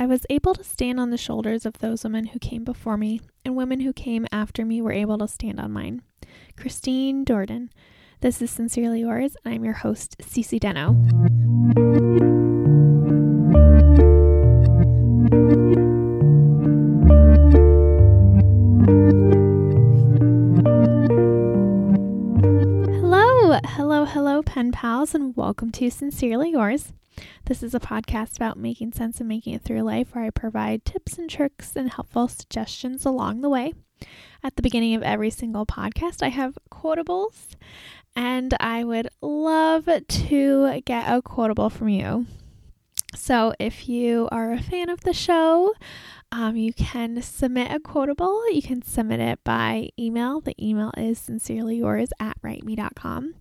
I was able to stand on the shoulders of those women who came before me, and women who came after me were able to stand on mine. Christine Jordan. This is Sincerely Yours, and I'm your host, Cece Deno. Hello, hello, hello, pen pals, and welcome to Sincerely Yours. This is a podcast about making sense and making it through life where I provide tips and tricks and helpful suggestions along the way. At the beginning of every single podcast, I have quotables, and I would love to get a quotable from you. So, if you are a fan of the show, um, you can submit a quotable. You can submit it by email. The email is sincerely yours at writeme.com.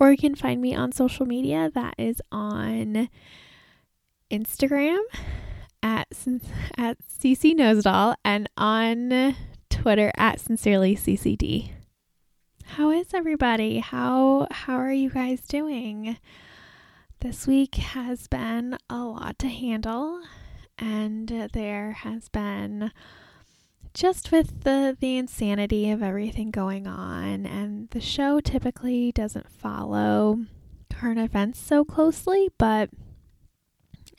Or you can find me on social media. That is on Instagram at, at ceceknowsitall and on Twitter at sincerely CCD. How is everybody? How how are you guys doing? This week has been a lot to handle and there has been just with the the insanity of everything going on and the show typically doesn't follow current events so closely but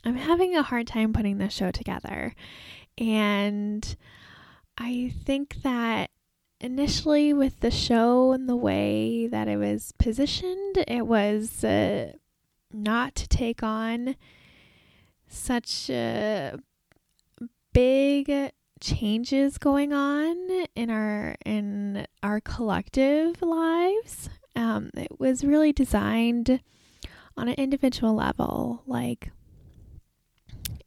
I'm having a hard time putting this show together and I think that initially with the show and the way that it was positioned it was uh, not to take on such uh, big changes going on in our in our collective lives. Um, it was really designed on an individual level, like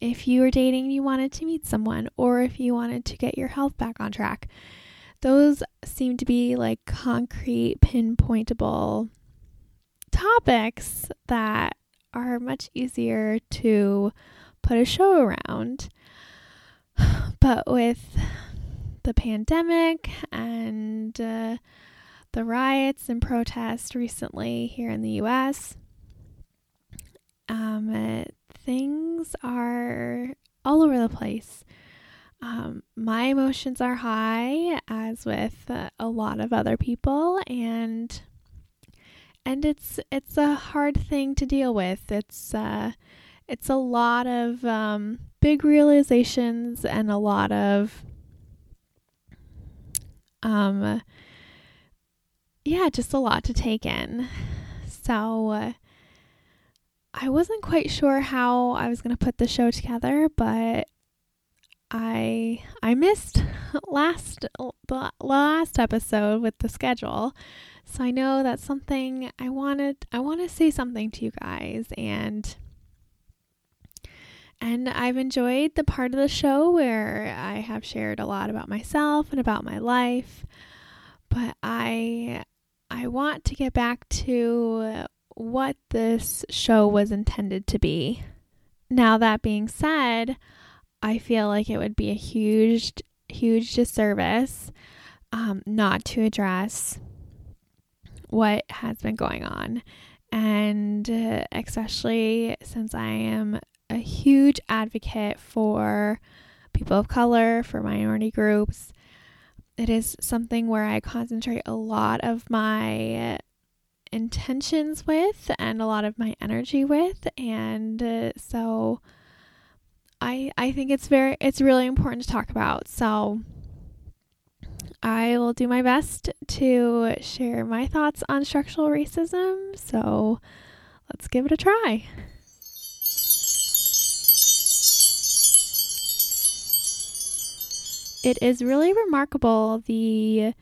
if you were dating, you wanted to meet someone, or if you wanted to get your health back on track. Those seem to be like concrete, pinpointable topics that are much easier to put a show around. But with the pandemic and uh, the riots and protests recently here in the US, um, uh, things are all over the place. Um, my emotions are high, as with uh, a lot of other people, and and it's it's a hard thing to deal with. It's uh, it's a lot of um, big realizations and a lot of um yeah just a lot to take in so uh, i wasn't quite sure how i was going to put the show together but i i missed last the last episode with the schedule so i know that's something i wanted i want to say something to you guys and and I've enjoyed the part of the show where I have shared a lot about myself and about my life. But I I want to get back to what this show was intended to be. Now that being said, I feel like it would be a huge huge disservice um, not to address what has been going on. And uh, especially since I am a huge advocate for people of color, for minority groups. It is something where I concentrate a lot of my intentions with and a lot of my energy with and uh, so I I think it's very it's really important to talk about. So I will do my best to share my thoughts on structural racism. So let's give it a try. it is really remarkable the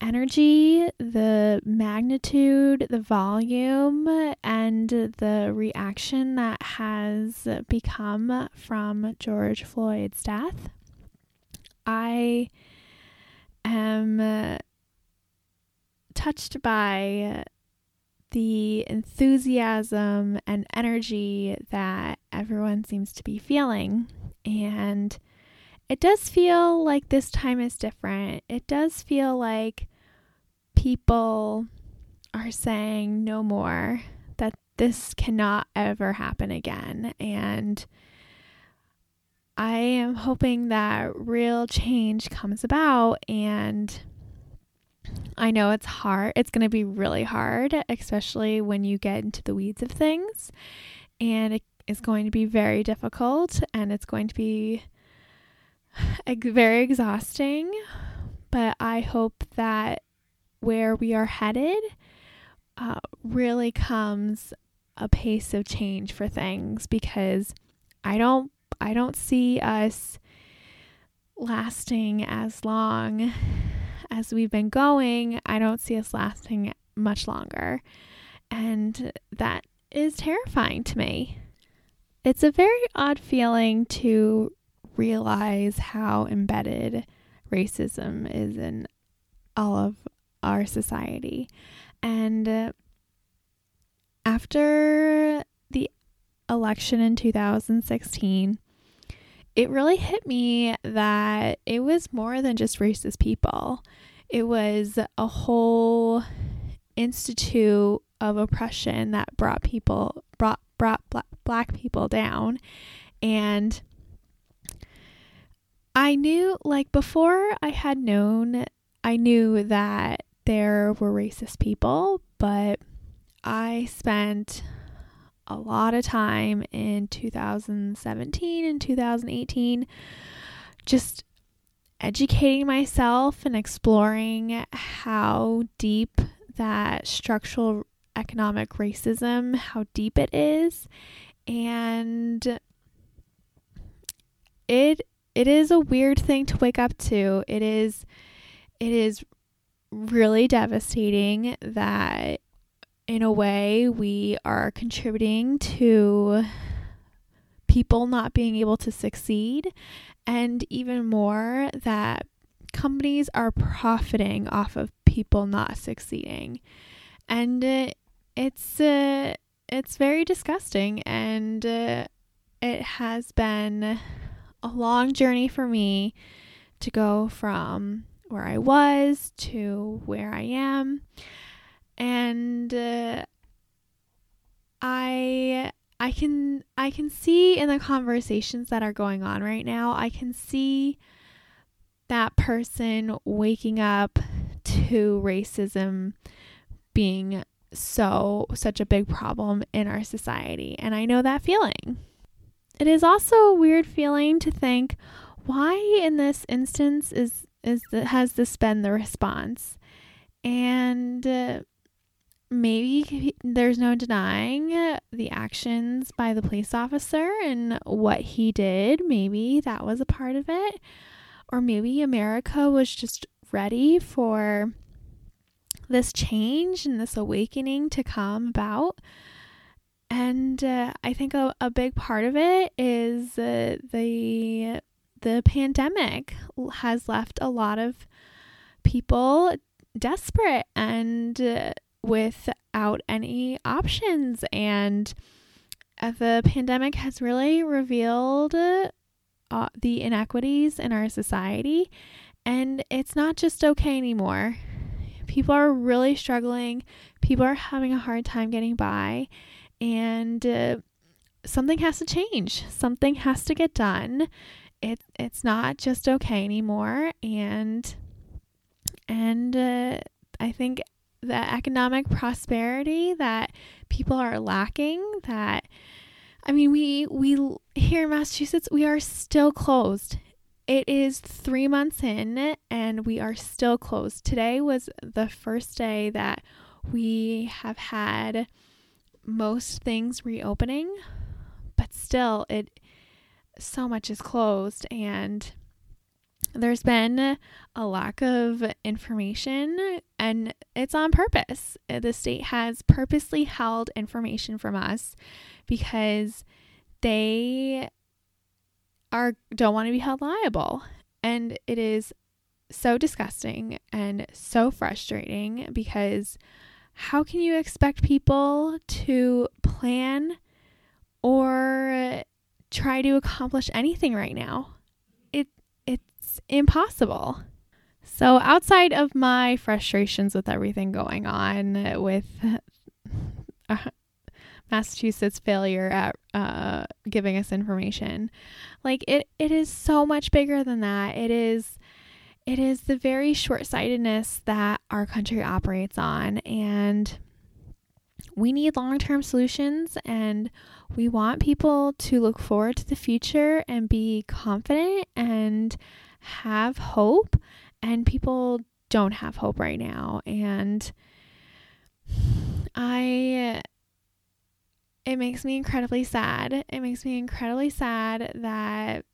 energy, the magnitude, the volume, and the reaction that has become from George Floyd's death. I am uh, touched by the enthusiasm and energy that everyone seems to be feeling. And it does feel like this time is different. It does feel like people are saying no more, that this cannot ever happen again. And I am hoping that real change comes about and I know it's hard. It's going to be really hard, especially when you get into the weeds of things. And it is going to be very difficult and it's going to be very exhausting. But I hope that where we are headed uh, really comes a pace of change for things because I don't I don't see us lasting as long as we've been going. I don't see us lasting much longer. And that is terrifying to me. It's a very odd feeling to realize how embedded racism is in all of our society. And uh, after the election in 2016, it really hit me that it was more than just racist people. It was a whole institute of oppression that brought people brought brought black, black people down and I knew like before I had known I knew that there were racist people, but I spent a lot of time in 2017 and 2018 just educating myself and exploring how deep that structural economic racism how deep it is. And it it is a weird thing to wake up to. It is it is really devastating that in a way, we are contributing to people not being able to succeed, and even more, that companies are profiting off of people not succeeding. And uh, it's uh, it's very disgusting, and uh, it has been a long journey for me to go from where I was to where I am and uh, I I can I can see in the conversations that are going on right now, I can see that person waking up to racism being so such a big problem in our society and I know that feeling. It is also a weird feeling to think why in this instance is is the, has this been the response? And uh, maybe there's no denying the actions by the police officer and what he did. Maybe that was a part of it. Or maybe America was just ready for this change and this awakening to come about. And uh, I think a, a big part of it is uh, the the pandemic has left a lot of people desperate and uh, without any options. And uh, the pandemic has really revealed uh, the inequities in our society. And it's not just okay anymore. People are really struggling, people are having a hard time getting by. And uh, something has to change, something has to get done. It, it's not just okay anymore. And and uh, I think the economic prosperity that people are lacking that I mean we we here in Massachusetts we are still closed. It is 3 months in and we are still closed. Today was the first day that we have had most things reopening, but still it so much is closed and there's been a lack of information and it's on purpose. Uh, the state has purposely held information from us because they are don't want to be held liable. And it is so disgusting and so frustrating because how can you expect people to plan or try to accomplish anything right now? It it's impossible. So, outside of my frustrations with everything going on with uh, Massachusetts failure at uh, giving us information. Like it, it is so much bigger than that. It is, it is the very short sightedness that our country operates on, and we need long term solutions. And we want people to look forward to the future and be confident and have hope. And people don't have hope right now, and I it makes me incredibly sad. It makes me incredibly sad that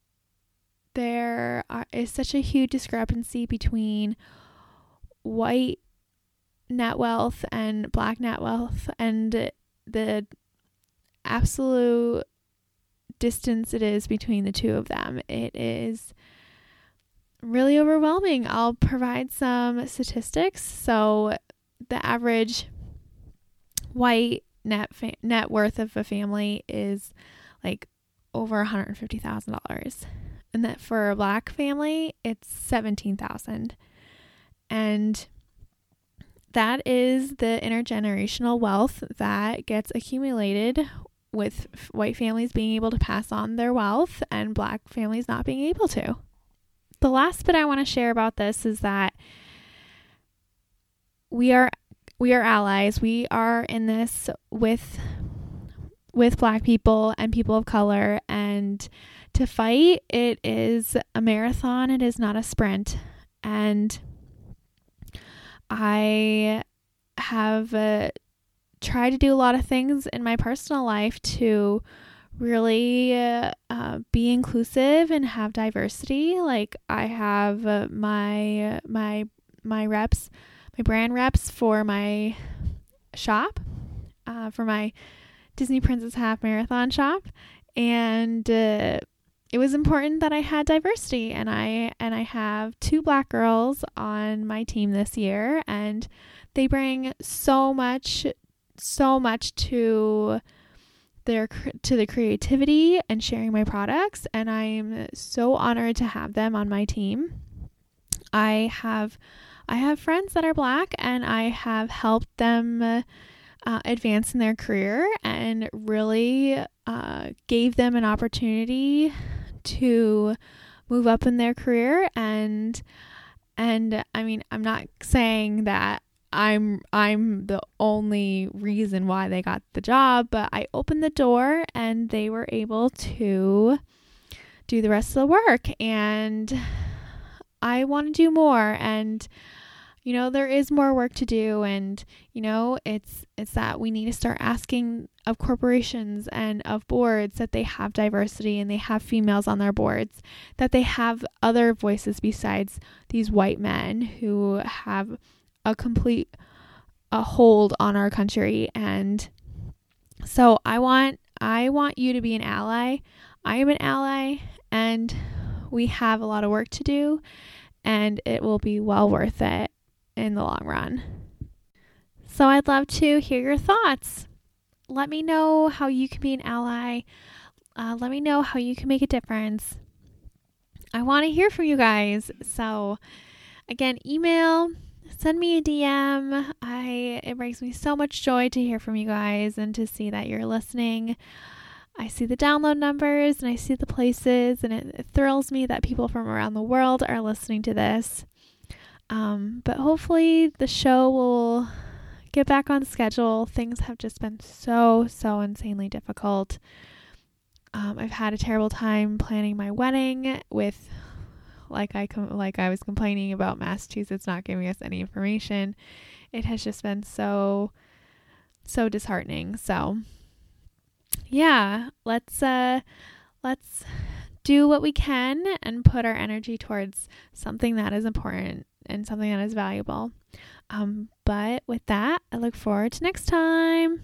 there are, is such a huge discrepancy between white net wealth and black net wealth and the absolute distance it is between the two of them. It is really overwhelming. I'll provide some statistics. So, the average white net fa- net worth of a family is like over $150,000. And that for a black family, it's 17,000. And that is the intergenerational wealth that gets accumulated with white families being able to pass on their wealth and black families not being able to. The last bit I want to share about this is that we are we are allies. We are in this with with black people and people of color and to fight it is a marathon it is not a sprint and i have uh, tried to do a lot of things in my personal life to really uh, uh, be inclusive and have diversity. Like i have uh, my my my reps my brand reps for my shop, uh, for my Disney Princess Half Marathon shop, and it was important that I had diversity, and I and I have two black girls on my team this year, and they bring so much, so much to their to the creativity and sharing my products, and I'm so honored to have them on my team. I have I have friends that are black and I have helped them uh, advance in their career and really uh, gave them an opportunity to move up in their career. And and I mean I'm not saying that I'm I'm the only reason why they got the job, but I opened the door and they were able to do the rest of the work. And I want to do more. And you know there is more work to do and you know it's it's that we need to start asking of corporations and of boards that they have diversity and they have females on their boards that they have other voices besides these white men who have a complete a hold on our country and so I want I want you to be an ally. I am an ally and we have a lot of work to do and it will be well worth it in the long run. So I'd love to hear your thoughts. Let me know how you can be an ally. Uh, let me know how you can make a difference. I want to hear from you guys. So, again, email, send me a DM. I it brings me so much joy to hear from you guys and to see that you're listening. I see the download numbers and I see the places, and it, it thrills me that people from around the world are listening to this. Um, but hopefully, the show will get back on schedule. Things have just been so, so insanely difficult. Um, I've had a terrible time planning my wedding with, like I com- like I was complaining about Massachusetts not giving us any information. It has just been so, so disheartening. So, yeah, let's uh, let's do what we can and put our energy towards something that is important and something that is valuable. Um, but with that, I look forward to next time.